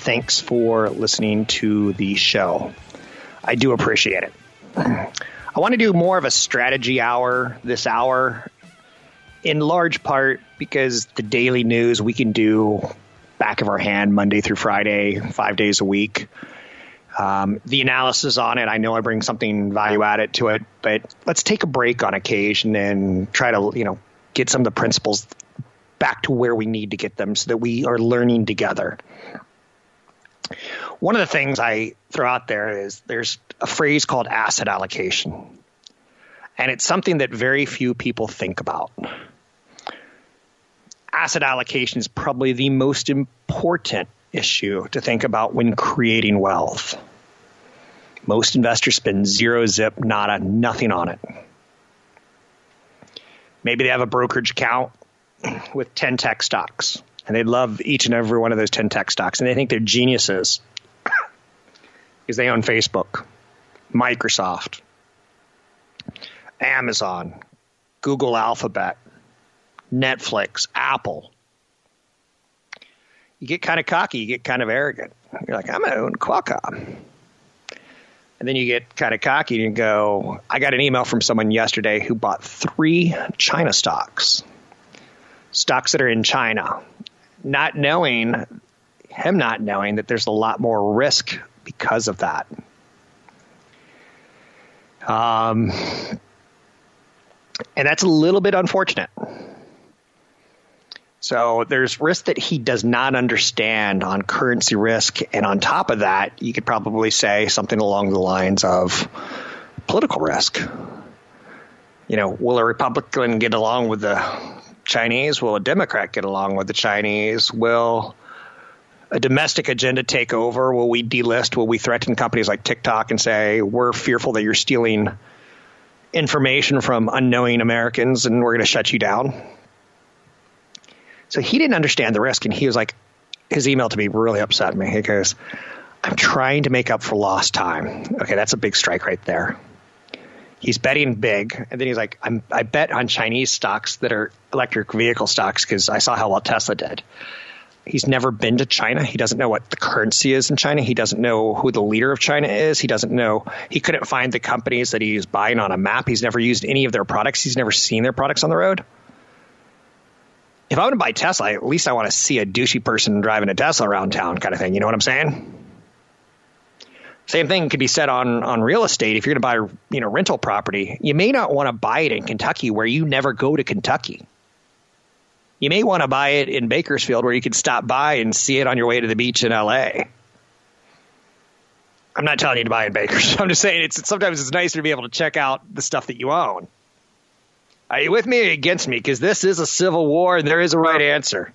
Thanks for listening to the show. I do appreciate it. I want to do more of a strategy hour this hour, in large part because the daily news we can do back of our hand Monday through Friday, five days a week. Um, the analysis on it, I know I bring something value added to it, but let's take a break on occasion and try to, you know, get some of the principles back to where we need to get them so that we are learning together. One of the things I throw out there is there's a phrase called asset allocation. And it's something that very few people think about. Asset allocation is probably the most important issue to think about when creating wealth. Most investors spend zero zip, nada, nothing on it. Maybe they have a brokerage account with 10 tech stocks and they love each and every one of those 10 tech stocks and they think they're geniuses because they own Facebook, Microsoft, Amazon, Google Alphabet, Netflix, Apple. You get kind of cocky, you get kind of arrogant. You're like, I'm going to own Qualcomm. And then you get kind of cocky and go, I got an email from someone yesterday who bought three China stocks, stocks that are in China, not knowing, him not knowing that there's a lot more risk because of that. Um, and that's a little bit unfortunate. So there's risk that he does not understand on currency risk. And on top of that, you could probably say something along the lines of political risk. You know, will a Republican get along with the Chinese? Will a Democrat get along with the Chinese? Will a domestic agenda take over? Will we delist? Will we threaten companies like TikTok and say, we're fearful that you're stealing information from unknowing Americans and we're going to shut you down? So he didn't understand the risk, and he was like, his email to me really upset me. He goes, I'm trying to make up for lost time. Okay, that's a big strike right there. He's betting big, and then he's like, I bet on Chinese stocks that are electric vehicle stocks because I saw how well Tesla did. He's never been to China. He doesn't know what the currency is in China. He doesn't know who the leader of China is. He doesn't know. He couldn't find the companies that he's buying on a map. He's never used any of their products. He's never seen their products on the road if I want to buy Tesla, at least I want to see a douchey person driving a Tesla around town, kind of thing. You know what I'm saying? Same thing could be said on on real estate. If you're going to buy, you know, rental property, you may not want to buy it in Kentucky where you never go to Kentucky. You may want to buy it in Bakersfield where you can stop by and see it on your way to the beach in LA. I'm not telling you to buy in Bakersfield. I'm just saying it's sometimes it's nicer to be able to check out the stuff that you own. Are you with me or against me? Because this is a civil war and there is a right answer.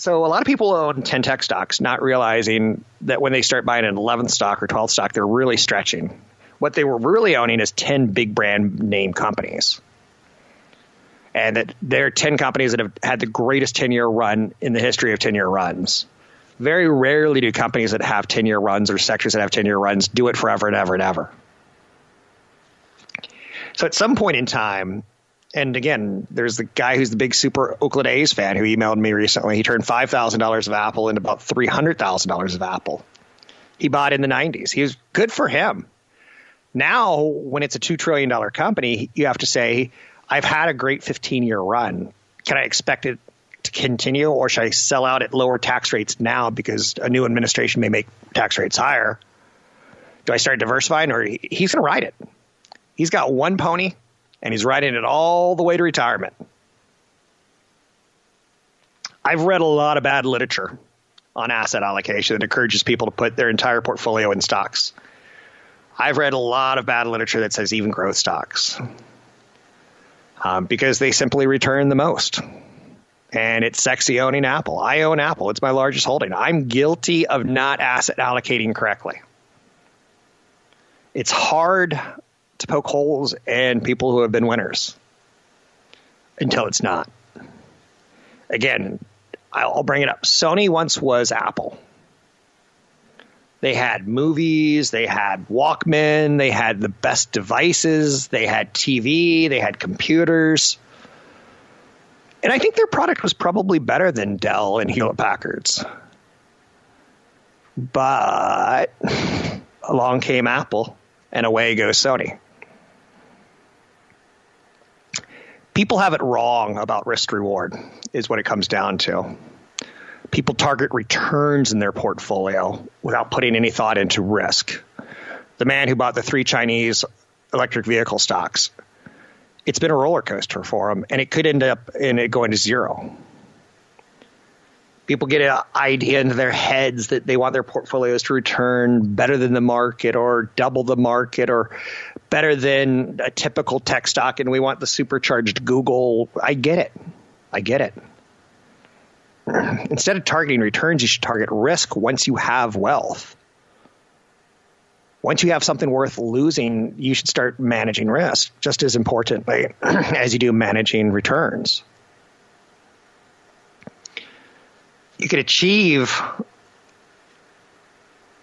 So a lot of people own 10 tech stocks, not realizing that when they start buying an 11th stock or 12th stock, they're really stretching. What they were really owning is 10 big brand name companies. And that they're 10 companies that have had the greatest 10 year run in the history of 10 year runs. Very rarely do companies that have 10 year runs or sectors that have 10 year runs do it forever and ever and ever. So at some point in time, and again, there's the guy who's the big super Oakland A's fan who emailed me recently. He turned five thousand dollars of Apple into about three hundred thousand dollars of Apple. He bought in the '90s. He was good for him. Now, when it's a two trillion dollar company, you have to say, "I've had a great 15 year run. Can I expect it to continue, or should I sell out at lower tax rates now because a new administration may make tax rates higher? Do I start diversifying, or he's going to ride it? He's got one pony and he's riding it all the way to retirement. I've read a lot of bad literature on asset allocation that encourages people to put their entire portfolio in stocks. I've read a lot of bad literature that says even growth stocks um, because they simply return the most. And it's sexy owning Apple. I own Apple, it's my largest holding. I'm guilty of not asset allocating correctly. It's hard to poke holes in people who have been winners until it's not. Again, I'll bring it up. Sony once was Apple. They had movies, they had Walkman, they had the best devices, they had TV, they had computers. And I think their product was probably better than Dell and Hewlett Packard's. But along came Apple, and away goes Sony. People have it wrong about risk reward, is what it comes down to. People target returns in their portfolio without putting any thought into risk. The man who bought the three Chinese electric vehicle stocks, it's been a roller coaster for him, and it could end up in it going to zero. People get an idea into their heads that they want their portfolios to return better than the market or double the market or better than a typical tech stock and we want the supercharged Google. I get it. I get it. Instead of targeting returns, you should target risk once you have wealth. Once you have something worth losing, you should start managing risk just as importantly as you do managing returns. You can achieve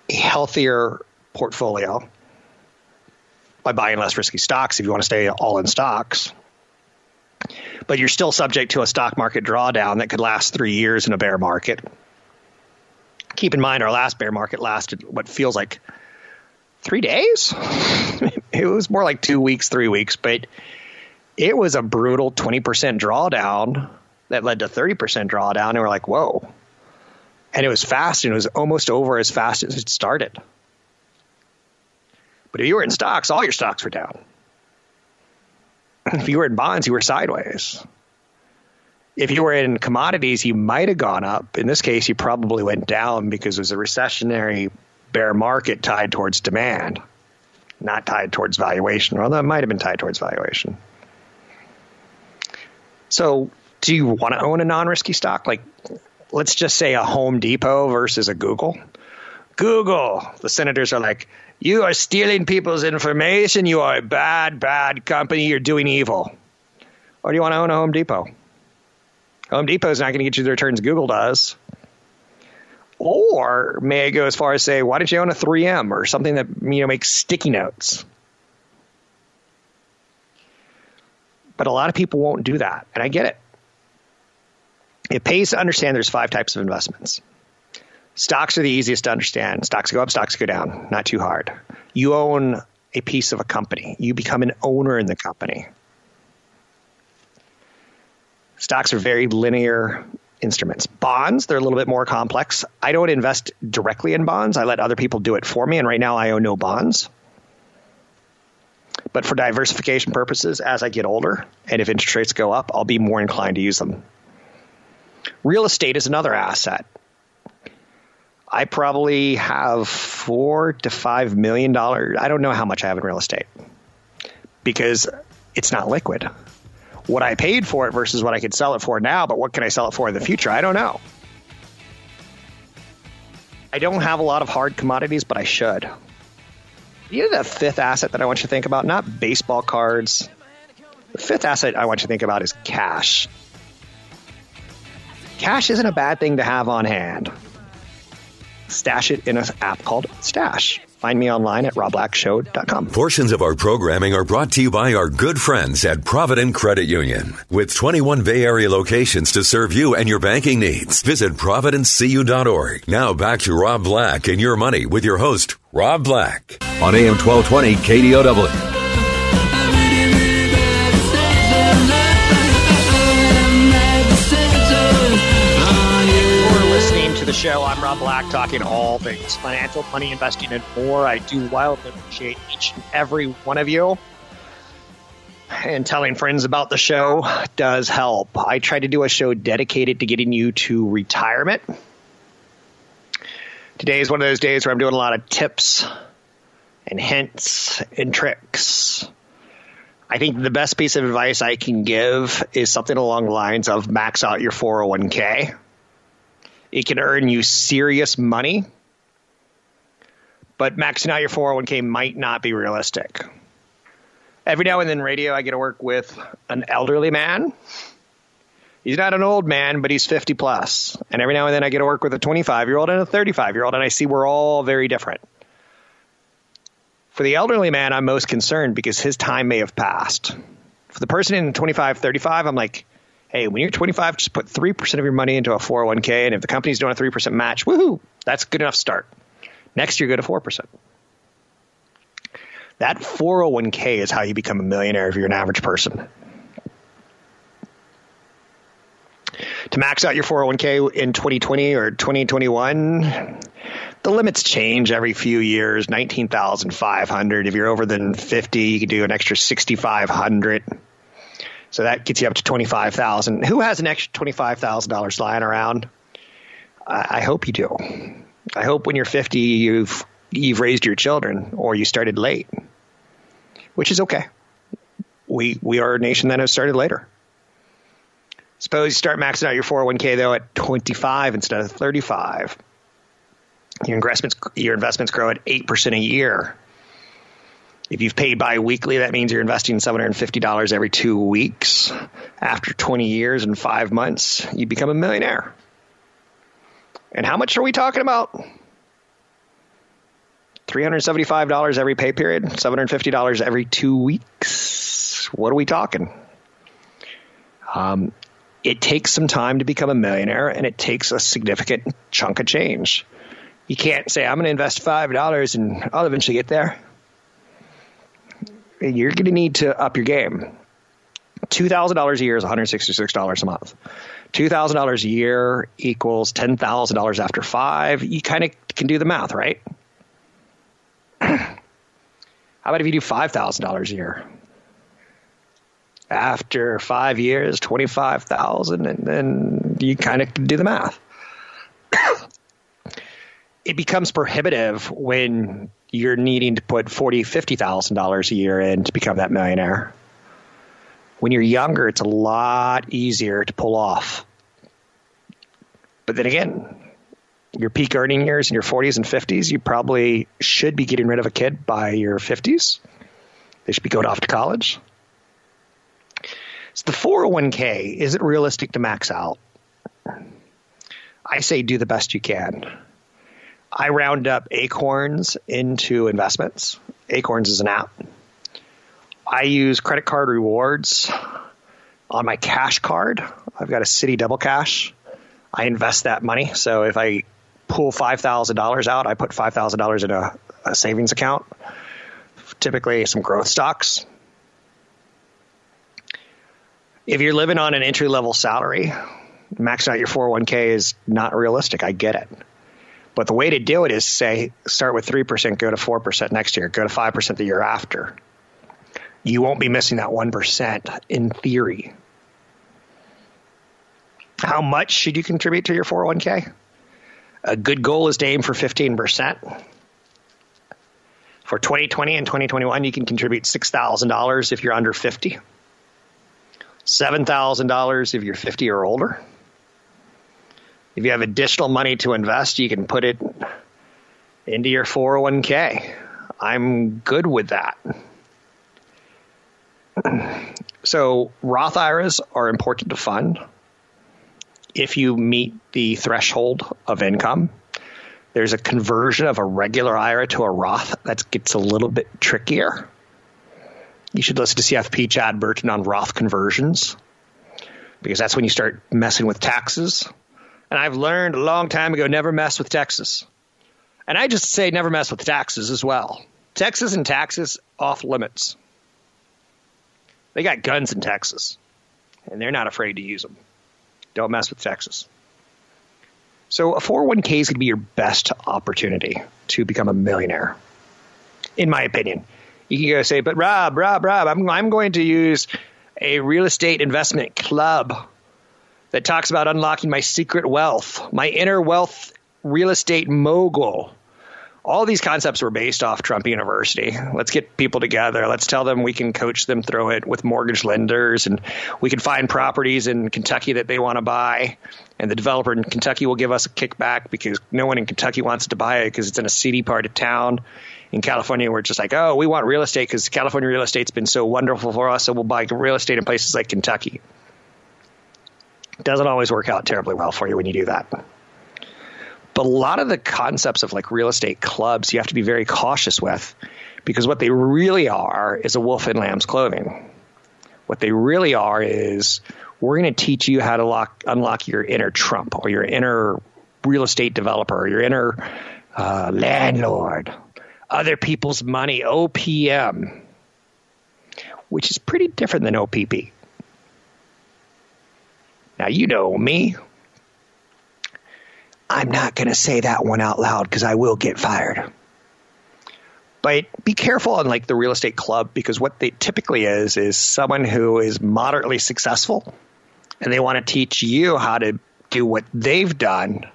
a healthier portfolio by buying less risky stocks if you want to stay all in stocks. But you're still subject to a stock market drawdown that could last three years in a bear market. Keep in mind, our last bear market lasted what feels like three days. it was more like two weeks, three weeks, but it was a brutal 20% drawdown that led to 30% drawdown. And we're like, whoa. And it was fast and it was almost over as fast as it started. But if you were in stocks, all your stocks were down. If you were in bonds, you were sideways. If you were in commodities, you might have gone up. In this case, you probably went down because it was a recessionary bear market tied towards demand, not tied towards valuation, although it might have been tied towards valuation. So, do you want to own a non risky stock? Like, let's just say a Home Depot versus a Google. Google, the senators are like, you are stealing people's information. You are a bad, bad company. You're doing evil. Or do you want to own a Home Depot? Home Depot is not going to get you the returns Google does. Or may I go as far as say, why don't you own a 3M or something that you know makes sticky notes? But a lot of people won't do that, and I get it. It pays to understand there's five types of investments. Stocks are the easiest to understand. Stocks go up, stocks go down. Not too hard. You own a piece of a company, you become an owner in the company. Stocks are very linear instruments. Bonds, they're a little bit more complex. I don't invest directly in bonds, I let other people do it for me. And right now, I own no bonds. But for diversification purposes, as I get older and if interest rates go up, I'll be more inclined to use them. Real estate is another asset. I probably have four to five million dollars. I don't know how much I have in real estate because it's not liquid. What I paid for it versus what I could sell it for now, but what can I sell it for in the future? I don't know. I don't have a lot of hard commodities, but I should. You know the fifth asset that I want you to think about? Not baseball cards. The fifth asset I want you to think about is cash. Cash isn't a bad thing to have on hand. Stash it in an app called Stash. Find me online at robblackshow.com. Portions of our programming are brought to you by our good friends at Provident Credit Union. With 21 Bay Area locations to serve you and your banking needs, visit providentcu.org. Now back to Rob Black and your money with your host, Rob Black, on AM 1220 KDOW. Show. I'm Rob Black, talking all things financial, money, investing, and more. I do wildly appreciate each and every one of you. And telling friends about the show does help. I try to do a show dedicated to getting you to retirement. Today is one of those days where I'm doing a lot of tips and hints and tricks. I think the best piece of advice I can give is something along the lines of max out your 401k it can earn you serious money, but maxing out your 401k might not be realistic. Every now and then, radio, I get to work with an elderly man. He's not an old man, but he's 50 plus. And every now and then, I get to work with a 25 year old and a 35 year old, and I see we're all very different. For the elderly man, I'm most concerned because his time may have passed. For the person in 25, 35, I'm like, hey, when you're 25, just put 3% of your money into a 401k. And if the company's doing a 3% match, woohoo, that's a good enough start. Next year, go to 4%. That 401k is how you become a millionaire if you're an average person. To max out your 401k in 2020 or 2021, the limits change every few years 19,500. If you're over than 50, you can do an extra 6,500. So that gets you up to twenty five thousand. Who has an extra twenty five thousand dollars lying around? I, I hope you do. I hope when you're fifty, you've you've raised your children, or you started late, which is okay. We we are a nation that has started later. Suppose you start maxing out your 401k though at 25 instead of 35. Your investments your investments grow at 8% a year. If you've paid bi-weekly, that means you're investing $750 every two weeks. After 20 years and five months, you become a millionaire. And how much are we talking about? $375 every pay period, $750 every two weeks. What are we talking? Um, it takes some time to become a millionaire and it takes a significant chunk of change. You can't say, I'm going to invest $5 and I'll eventually get there you're going to need to up your game. $2,000 a year is $166 a month. $2,000 a year equals $10,000 after five. You kind of can do the math, right? How about if you do $5,000 a year? After five years, 25000 and then you kind of do the math. It becomes prohibitive when you're needing to put forty, fifty thousand dollars a year in to become that millionaire. When you're younger, it's a lot easier to pull off. But then again, your peak earning years in your 40s and 50s, you probably should be getting rid of a kid by your 50s. They should be going off to college. So the 401k, is it realistic to max out? I say do the best you can. I round up acorns into investments. Acorns is an app. I use credit card rewards on my cash card. I've got a Citi Double Cash. I invest that money. So if I pull $5,000 out, I put $5,000 in a, a savings account, typically some growth stocks. If you're living on an entry level salary, maxing out your 401k is not realistic. I get it. But the way to do it is say, start with 3%, go to 4% next year, go to 5% the year after. You won't be missing that 1% in theory. How much should you contribute to your 401k? A good goal is to aim for 15%. For 2020 and 2021, you can contribute $6,000 if you're under 50, $7,000 if you're 50 or older if you have additional money to invest, you can put it into your 401k. I'm good with that. So, Roth IRAs are important to fund if you meet the threshold of income. There's a conversion of a regular IRA to a Roth that gets a little bit trickier. You should listen to CFP Chad Burton on Roth conversions because that's when you start messing with taxes. And I've learned a long time ago never mess with Texas. And I just say never mess with taxes as well. Texas and taxes off limits. They got guns in Texas, and they're not afraid to use them. Don't mess with Texas. So a 401k is going to be your best opportunity to become a millionaire, in my opinion. You can go say, but Rob, Rob, Rob, I'm, I'm going to use a real estate investment club that talks about unlocking my secret wealth, my inner wealth real estate mogul all these concepts were based off Trump University. Let's get people together. Let's tell them we can coach them through it with mortgage lenders, and we can find properties in Kentucky that they want to buy. And the developer in Kentucky will give us a kickback because no one in Kentucky wants to buy it because it's in a seedy part of town. In California, we're just like, oh, we want real estate because California real estate's been so wonderful for us, so we'll buy real estate in places like Kentucky. Doesn't always work out terribly well for you when you do that. But a lot of the concepts of like real estate clubs, you have to be very cautious with because what they really are is a wolf in lamb's clothing. What they really are is we're going to teach you how to lock, unlock your inner Trump or your inner real estate developer or your inner uh, landlord, other people's money, OPM, which is pretty different than OPP. Now, you know me. I'm not going to say that one out loud because I will get fired. But be careful on like the real estate club because what they typically is is someone who is moderately successful and they want to teach you how to do what they've done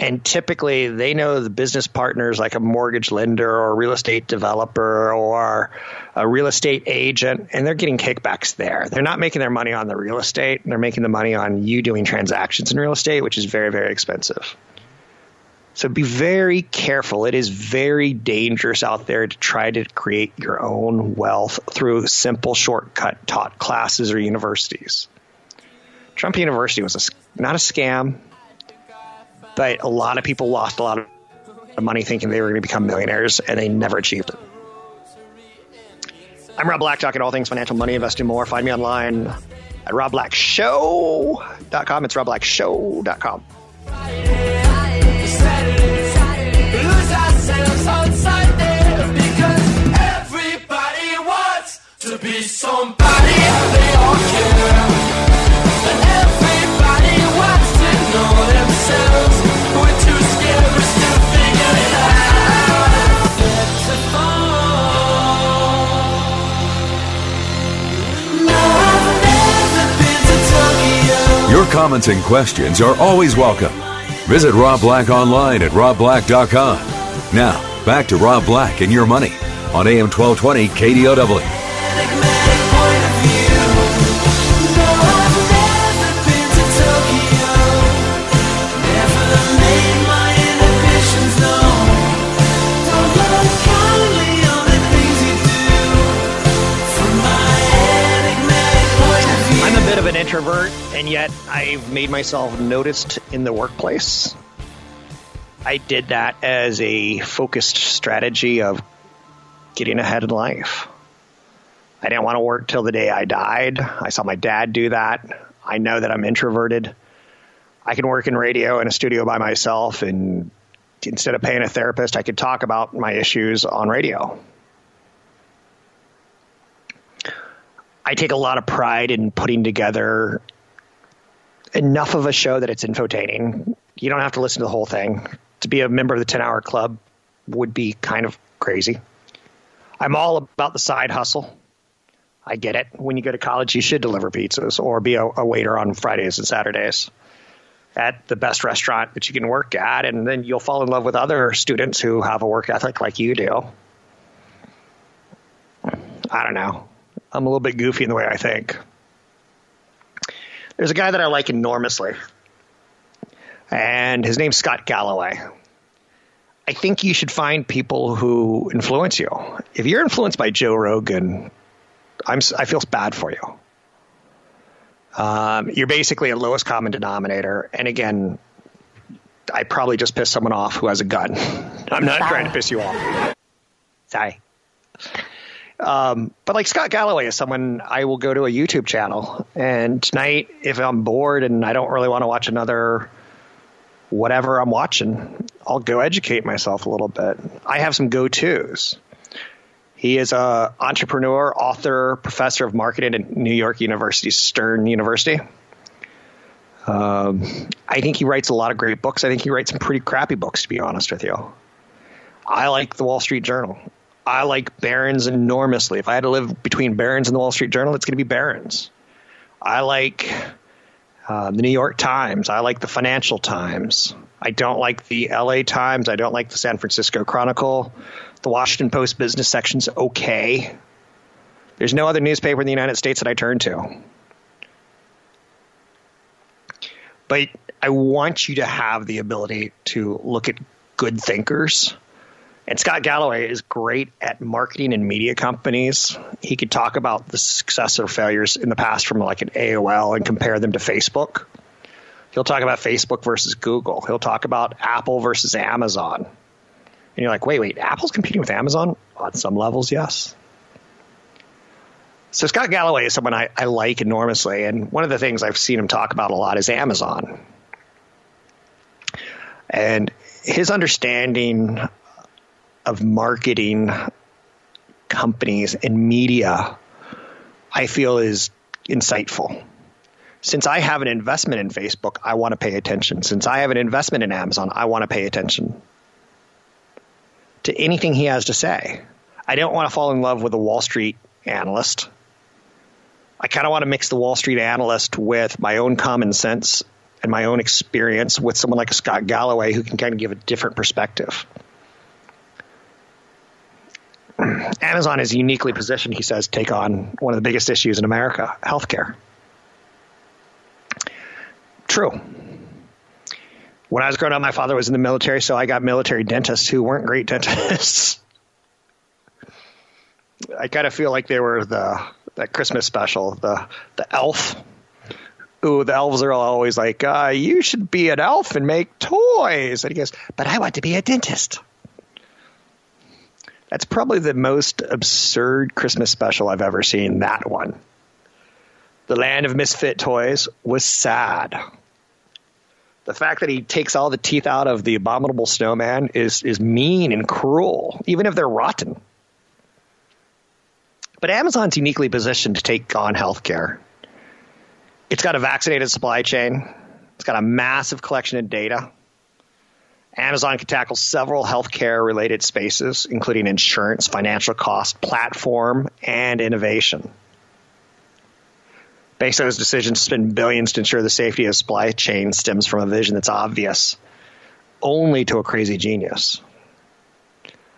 and typically they know the business partners like a mortgage lender or real estate developer or a real estate agent and they're getting kickbacks there. They're not making their money on the real estate. They're making the money on you doing transactions in real estate which is very very expensive. So be very careful. It is very dangerous out there to try to create your own wealth through simple shortcut taught classes or universities. Trump university was a, not a scam but a lot of people lost a lot of money thinking they were going to become millionaires, and they never achieved it. I'm Rob Black, talking all things financial, money, investing, more. Find me online at robblackshow.com. It's robblackshow.com. to be somebody comments and questions are always welcome. Visit Rob Black online at robblack.com. Now, back to Rob Black and your money on AM 1220 KDOW. I'm a bit of an introvert, yet I've made myself noticed in the workplace. I did that as a focused strategy of getting ahead in life. I didn't want to work till the day I died. I saw my dad do that. I know that I'm introverted. I can work in radio in a studio by myself, and instead of paying a therapist, I could talk about my issues on radio. I take a lot of pride in putting together enough of a show that it's infotaining. You don't have to listen to the whole thing. To be a member of the 10 hour club would be kind of crazy. I'm all about the side hustle. I get it. When you go to college, you should deliver pizzas or be a, a waiter on Fridays and Saturdays at the best restaurant that you can work at, and then you'll fall in love with other students who have a work ethic like you do. I don't know. I'm a little bit goofy in the way I think. There's a guy that I like enormously, and his name's Scott Galloway. I think you should find people who influence you. If you're influenced by Joe Rogan, I'm I feel bad for you. Um, you're basically a lowest common denominator, and again, I probably just pissed someone off who has a gun. I'm not Sorry. trying to piss you off. Sorry. Um, but like Scott Galloway is someone I will go to a YouTube channel, and tonight, if I'm bored and I don't really want to watch another whatever I'm watching, I'll go educate myself a little bit. I have some go tos. He is a entrepreneur, author, professor of marketing at New York University, Stern University. Um, I think he writes a lot of great books. I think he writes some pretty crappy books, to be honest with you. I like the Wall Street Journal. I like Barron's enormously. If I had to live between Barron's and the Wall Street Journal, it's going to be Barron's. I like uh, the New York Times. I like the Financial Times. I don't like the LA Times. I don't like the San Francisco Chronicle. The Washington Post business section's okay. There's no other newspaper in the United States that I turn to. But I want you to have the ability to look at good thinkers. And Scott Galloway is great at marketing and media companies. He could talk about the success or failures in the past from like an AOL and compare them to Facebook. He'll talk about Facebook versus Google. He'll talk about Apple versus Amazon. And you're like, wait, wait, Apple's competing with Amazon? On some levels, yes. So Scott Galloway is someone I, I like enormously. And one of the things I've seen him talk about a lot is Amazon. And his understanding of marketing companies and media, I feel is insightful since I have an investment in Facebook, I want to pay attention. Since I have an investment in Amazon, I want to pay attention to anything he has to say. I don't want to fall in love with a Wall Street analyst. I kind of want to mix the Wall Street analyst with my own common sense and my own experience with someone like Scott Galloway who can kind of give a different perspective. Amazon is uniquely positioned, he says, to take on one of the biggest issues in America healthcare. True. When I was growing up, my father was in the military, so I got military dentists who weren't great dentists. I kind of feel like they were the that Christmas special, the the elf. Ooh, the elves are always like, uh, "You should be an elf and make toys," and he goes, "But I want to be a dentist." That's probably the most absurd Christmas special I've ever seen. That one. The Land of Misfit Toys was sad the fact that he takes all the teeth out of the abominable snowman is is mean and cruel, even if they're rotten. But Amazon's uniquely positioned to take on healthcare. It's got a vaccinated supply chain. It's got a massive collection of data. Amazon can tackle several healthcare related spaces, including insurance, financial cost, platform, and innovation. Bezos' decision to spend billions to ensure the safety of supply chain stems from a vision that's obvious only to a crazy genius.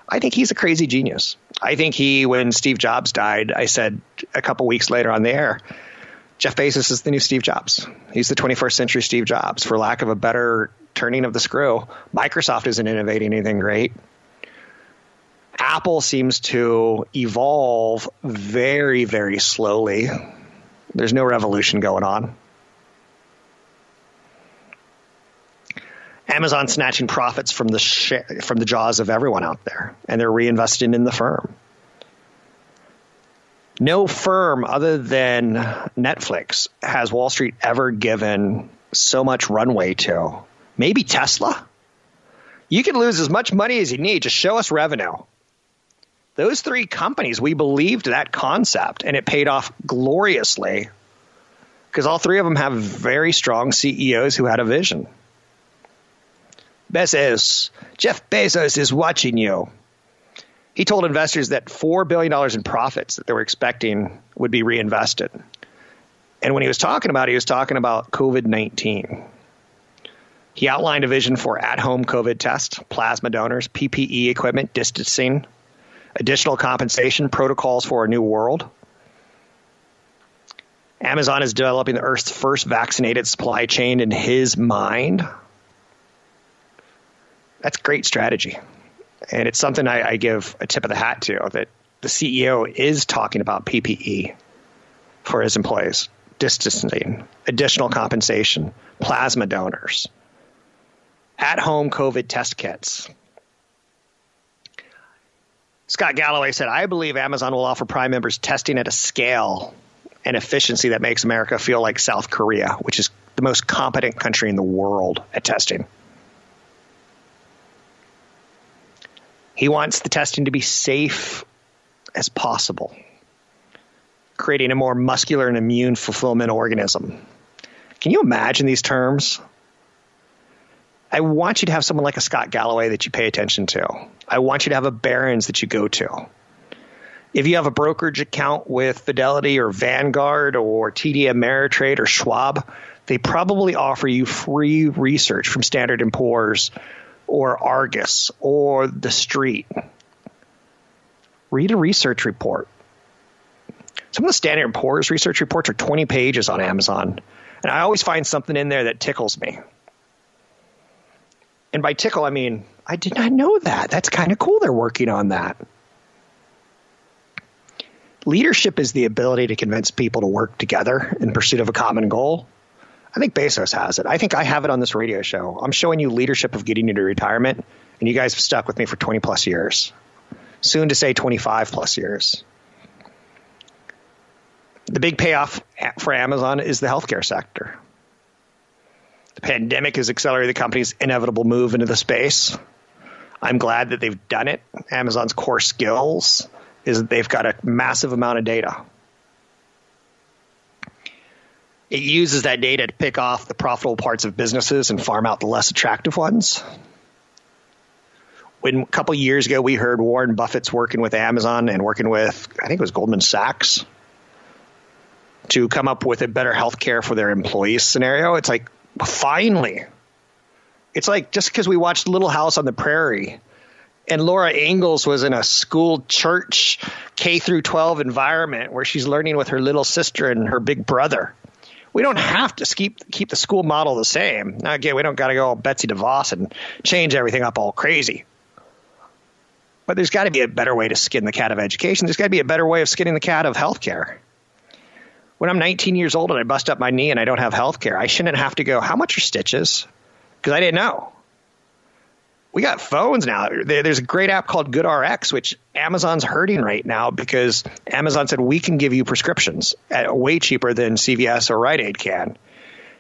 I think he's a crazy genius. I think he, when Steve Jobs died, I said a couple weeks later on the air, Jeff Bezos is the new Steve Jobs. He's the 21st century Steve Jobs. For lack of a better turning of the screw, Microsoft isn't innovating anything great. Apple seems to evolve very, very slowly. There's no revolution going on. Amazon snatching profits from the sh- from the jaws of everyone out there, and they're reinvesting in the firm. No firm other than Netflix has Wall Street ever given so much runway to. Maybe Tesla. You can lose as much money as you need. Just show us revenue. Those three companies, we believed that concept, and it paid off gloriously because all three of them have very strong CEOs who had a vision. Bezos, Jeff Bezos is watching you. He told investors that $4 billion in profits that they were expecting would be reinvested. And when he was talking about it, he was talking about COVID 19. He outlined a vision for at home COVID tests, plasma donors, PPE equipment, distancing, additional compensation, protocols for a new world. Amazon is developing the Earth's first vaccinated supply chain in his mind. That's great strategy. And it's something I, I give a tip of the hat to that the CEO is talking about PPE for his employees, distancing, additional compensation, plasma donors, at home COVID test kits. Scott Galloway said, I believe Amazon will offer Prime members testing at a scale and efficiency that makes America feel like South Korea, which is the most competent country in the world at testing. He wants the testing to be safe as possible, creating a more muscular and immune fulfillment organism. Can you imagine these terms? I want you to have someone like a Scott Galloway that you pay attention to. I want you to have a Barron's that you go to. If you have a brokerage account with Fidelity or Vanguard or TD Ameritrade or Schwab, they probably offer you free research from Standard & Poor's or Argus or The Street. Read a research report. Some of the Standard & Poor's research reports are 20 pages on Amazon, and I always find something in there that tickles me. And by tickle, I mean, I did not know that. That's kind of cool they're working on that. Leadership is the ability to convince people to work together in pursuit of a common goal. I think Bezos has it. I think I have it on this radio show. I'm showing you leadership of getting into retirement, and you guys have stuck with me for 20 plus years. Soon to say 25 plus years. The big payoff for Amazon is the healthcare sector. Pandemic has accelerated the company's inevitable move into the space. I'm glad that they've done it. Amazon's core skills is that they've got a massive amount of data. It uses that data to pick off the profitable parts of businesses and farm out the less attractive ones. When a couple years ago we heard Warren Buffett's working with Amazon and working with I think it was Goldman Sachs to come up with a better health care for their employees scenario, it's like finally. It's like just because we watched Little House on the Prairie and Laura Ingalls was in a school church K through 12 environment where she's learning with her little sister and her big brother. We don't have to keep keep the school model the same. Now again, we don't got to go all Betsy DeVos and change everything up all crazy. But there's got to be a better way to skin the cat of education. There's got to be a better way of skinning the cat of healthcare. When I'm 19 years old and I bust up my knee and I don't have health care, I shouldn't have to go, how much are stitches? Because I didn't know we got phones now. There's a great app called GoodRx, which Amazon's hurting right now because Amazon said we can give you prescriptions at way cheaper than CVS or Rite Aid can.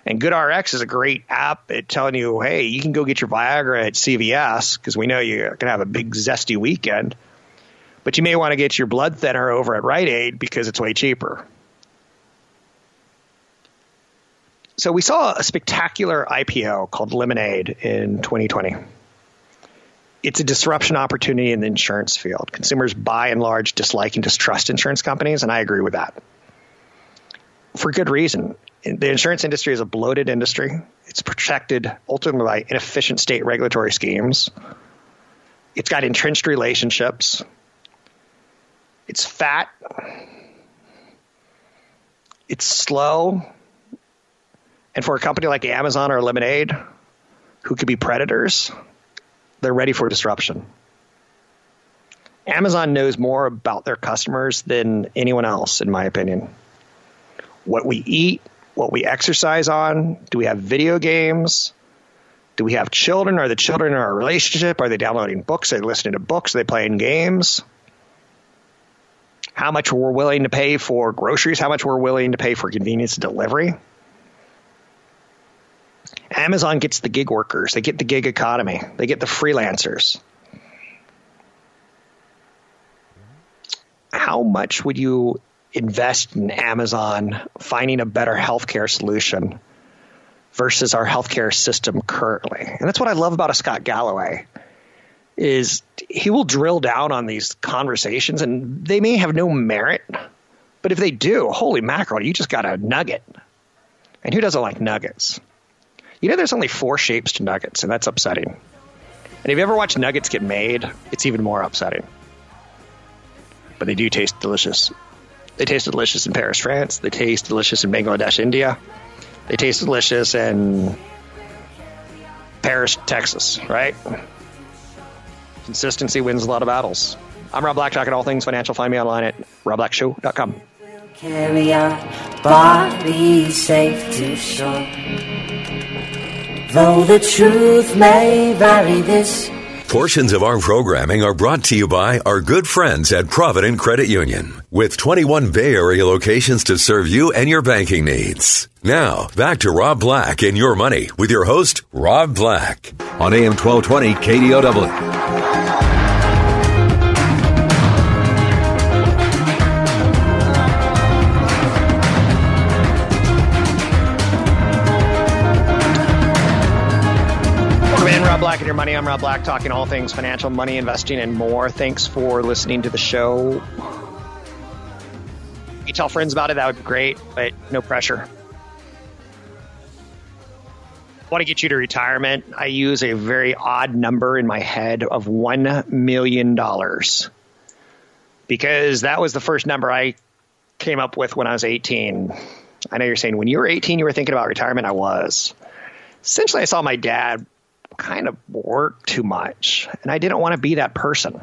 And GoodRx is a great app at telling you, hey, you can go get your Viagra at CVS because we know you're going to have a big zesty weekend. But you may want to get your blood thinner over at Rite Aid because it's way cheaper. So we saw a spectacular IPO called Lemonade in 2020 it's a disruption opportunity in the insurance field. Consumers, by and large, dislike and distrust insurance companies, and I agree with that. For good reason. The insurance industry is a bloated industry. It's protected ultimately by inefficient state regulatory schemes. It's got entrenched relationships. It's fat. It's slow. And for a company like Amazon or Lemonade, who could be predators, they're ready for disruption. Amazon knows more about their customers than anyone else, in my opinion. What we eat, what we exercise on, do we have video games? Do we have children? Are the children in our relationship? Are they downloading books? Are they listening to books? Are they playing games? How much we're willing to pay for groceries? How much we're willing to pay for convenience delivery? Amazon gets the gig workers, they get the gig economy, they get the freelancers. How much would you invest in Amazon finding a better healthcare solution versus our healthcare system currently? And that's what I love about a Scott Galloway is he will drill down on these conversations and they may have no merit, but if they do, holy mackerel, you just got a nugget. And who doesn't like nuggets? You know, there's only four shapes to nuggets, and that's upsetting. And if you ever watch nuggets get made, it's even more upsetting. But they do taste delicious. They taste delicious in Paris, France. They taste delicious in Bangladesh, India. They taste delicious in Paris, Texas, right? Consistency wins a lot of battles. I'm Rob Black, talking all things financial. Find me online at robblackshow.com. Carry our bodies safe to shore. Though the truth may vary, this Portions of our programming are brought to you by our good friends at Provident Credit Union, with 21 Bay Area locations to serve you and your banking needs. Now, back to Rob Black and Your Money with your host, Rob Black, on AM 1220 KDOW. Black and Your Money. I'm Rob Black, talking all things financial, money, investing, and more. Thanks for listening to the show. If you tell friends about it, that would be great, but no pressure. I want to get you to retirement. I use a very odd number in my head of $1 million because that was the first number I came up with when I was 18. I know you're saying when you were 18, you were thinking about retirement. I was. Essentially, I saw my dad kind of work too much, and I didn't want to be that person.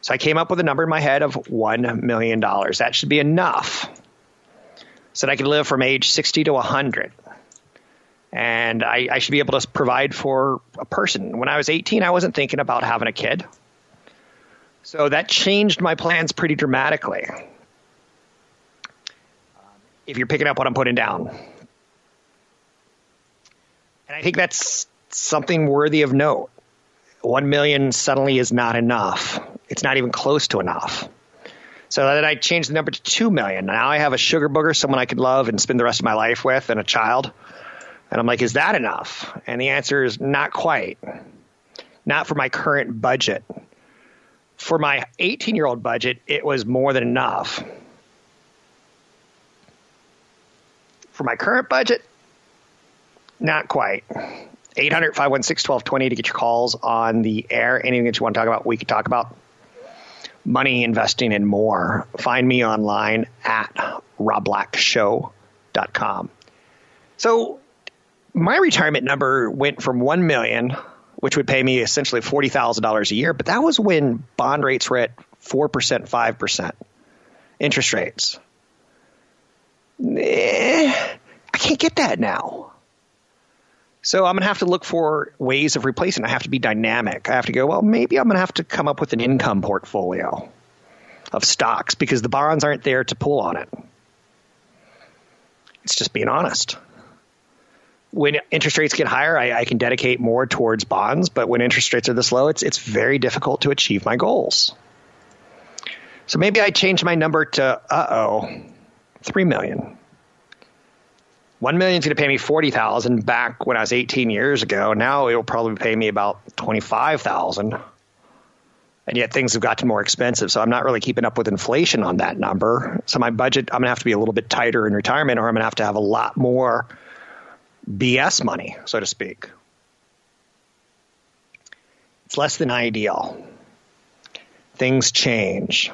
So I came up with a number in my head of $1 million. That should be enough so that I could live from age 60 to 100. And I, I should be able to provide for a person. When I was 18, I wasn't thinking about having a kid. So that changed my plans pretty dramatically. If you're picking up what I'm putting down. And I think that's something worthy of note. One million suddenly is not enough. It's not even close to enough. So then I changed the number to two million. Now I have a sugar booger, someone I could love and spend the rest of my life with, and a child. And I'm like, is that enough? And the answer is not quite. Not for my current budget. For my 18 year old budget, it was more than enough. For my current budget, not quite. 800 516 1220 to get your calls on the air. Anything that you want to talk about, we could talk about money, investing, and more. Find me online at robblackshow.com. So, my retirement number went from 1 million, which would pay me essentially $40,000 a year, but that was when bond rates were at 4%, 5% interest rates. Eh, I can't get that now. So I'm going to have to look for ways of replacing. I have to be dynamic. I have to go, well, maybe I'm going to have to come up with an income portfolio of stocks because the bonds aren't there to pull on it. It's just being honest. When interest rates get higher, I, I can dedicate more towards bonds, but when interest rates are this low, it's it's very difficult to achieve my goals. So maybe I change my number to uh oh, three million. One million is going to pay me forty thousand back when I was eighteen years ago. Now it'll probably pay me about twenty five thousand, and yet things have gotten more expensive. So I'm not really keeping up with inflation on that number. So my budget, I'm going to have to be a little bit tighter in retirement, or I'm going to have to have a lot more BS money, so to speak. It's less than ideal. Things change.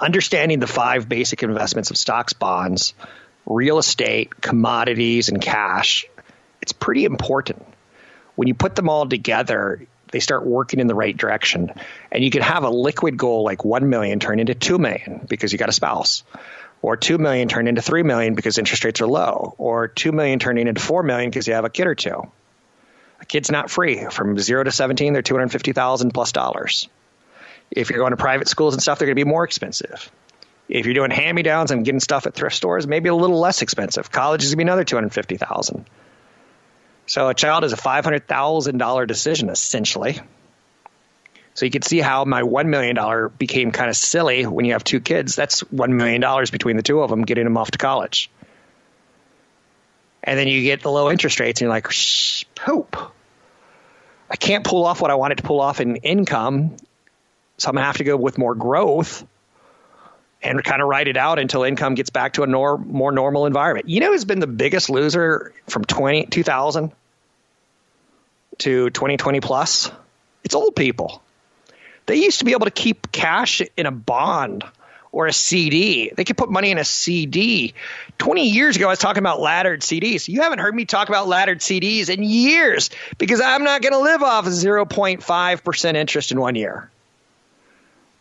Understanding the five basic investments of stocks, bonds real estate, commodities, and cash, it's pretty important. When you put them all together, they start working in the right direction. And you can have a liquid goal like 1 million turn into 2 million because you got a spouse. Or 2 million turn into 3 million because interest rates are low. Or 2 million turning into 4 million because you have a kid or two. A kid's not free. From 0 to 17, they're 250,000 plus dollars. If you're going to private schools and stuff, they're going to be more expensive. If you're doing hand me downs and getting stuff at thrift stores, maybe a little less expensive. College is gonna be another two hundred fifty thousand. So a child is a five hundred thousand dollar decision essentially. So you can see how my one million dollar became kind of silly when you have two kids. That's one million dollars between the two of them getting them off to college. And then you get the low interest rates, and you're like, Shh, poop. I can't pull off what I wanted to pull off in income, so I'm gonna have to go with more growth and kind of ride it out until income gets back to a nor- more normal environment. You know who's been the biggest loser from 20, 2000 to 2020 plus? It's old people. They used to be able to keep cash in a bond or a CD. They could put money in a CD. 20 years ago, I was talking about laddered CDs. You haven't heard me talk about laddered CDs in years because I'm not going to live off 0.5% interest in one year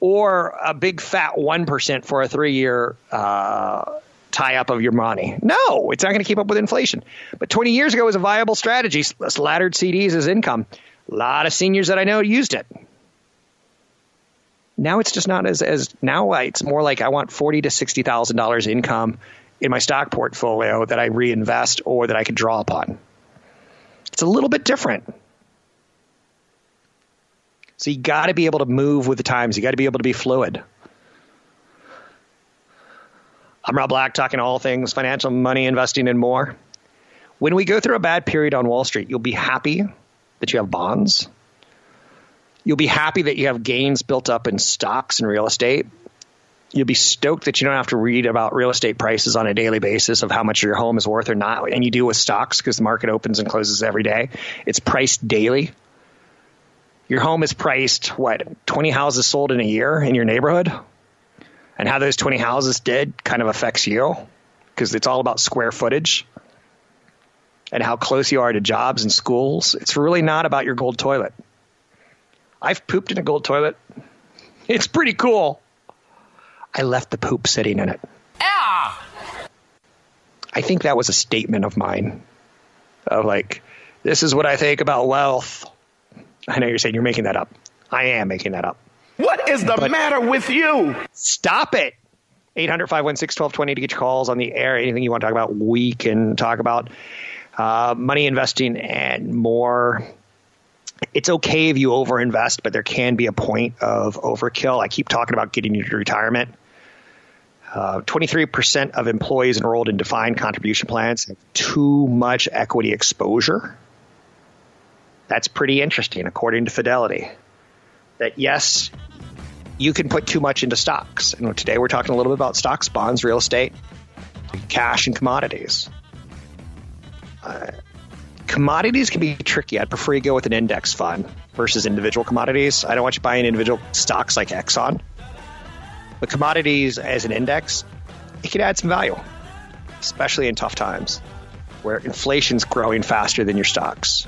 or a big fat 1% for a three year uh, tie up of your money. No, it's not going to keep up with inflation. But 20 years ago was a viable strategy. Laddered CDs as income. A lot of seniors that I know used it. Now it's just not as as now it's more like I want forty to sixty thousand dollars income in my stock portfolio that I reinvest or that I can draw upon. It's a little bit different. So you got to be able to move with the times. You got to be able to be fluid. I'm Rob Black, talking all things financial, money, investing, and more. When we go through a bad period on Wall Street, you'll be happy that you have bonds. You'll be happy that you have gains built up in stocks and real estate. You'll be stoked that you don't have to read about real estate prices on a daily basis of how much your home is worth or not. And you do with stocks because the market opens and closes every day. It's priced daily. Your home is priced, what, 20 houses sold in a year in your neighborhood? and how those 20 houses did kind of affects you because it's all about square footage and how close you are to jobs and schools. It's really not about your gold toilet. I've pooped in a gold toilet. It's pretty cool. I left the poop sitting in it. Ah! I think that was a statement of mine of like, this is what I think about wealth. I know you're saying you're making that up. I am making that up. What is the but matter with you? Stop it. 800 516 1220 to get your calls on the air. Anything you want to talk about, we can talk about. Uh, money investing and more. It's okay if you overinvest, but there can be a point of overkill. I keep talking about getting you to retirement. Uh, 23% of employees enrolled in defined contribution plans have too much equity exposure. That's pretty interesting, according to Fidelity that yes, you can put too much into stocks. And today we're talking a little bit about stocks, bonds, real estate, cash, and commodities. Uh, commodities can be tricky. I'd prefer you go with an index fund versus individual commodities. I don't want you buying individual stocks like Exxon. But commodities as an index, it can add some value, especially in tough times where inflation's growing faster than your stocks.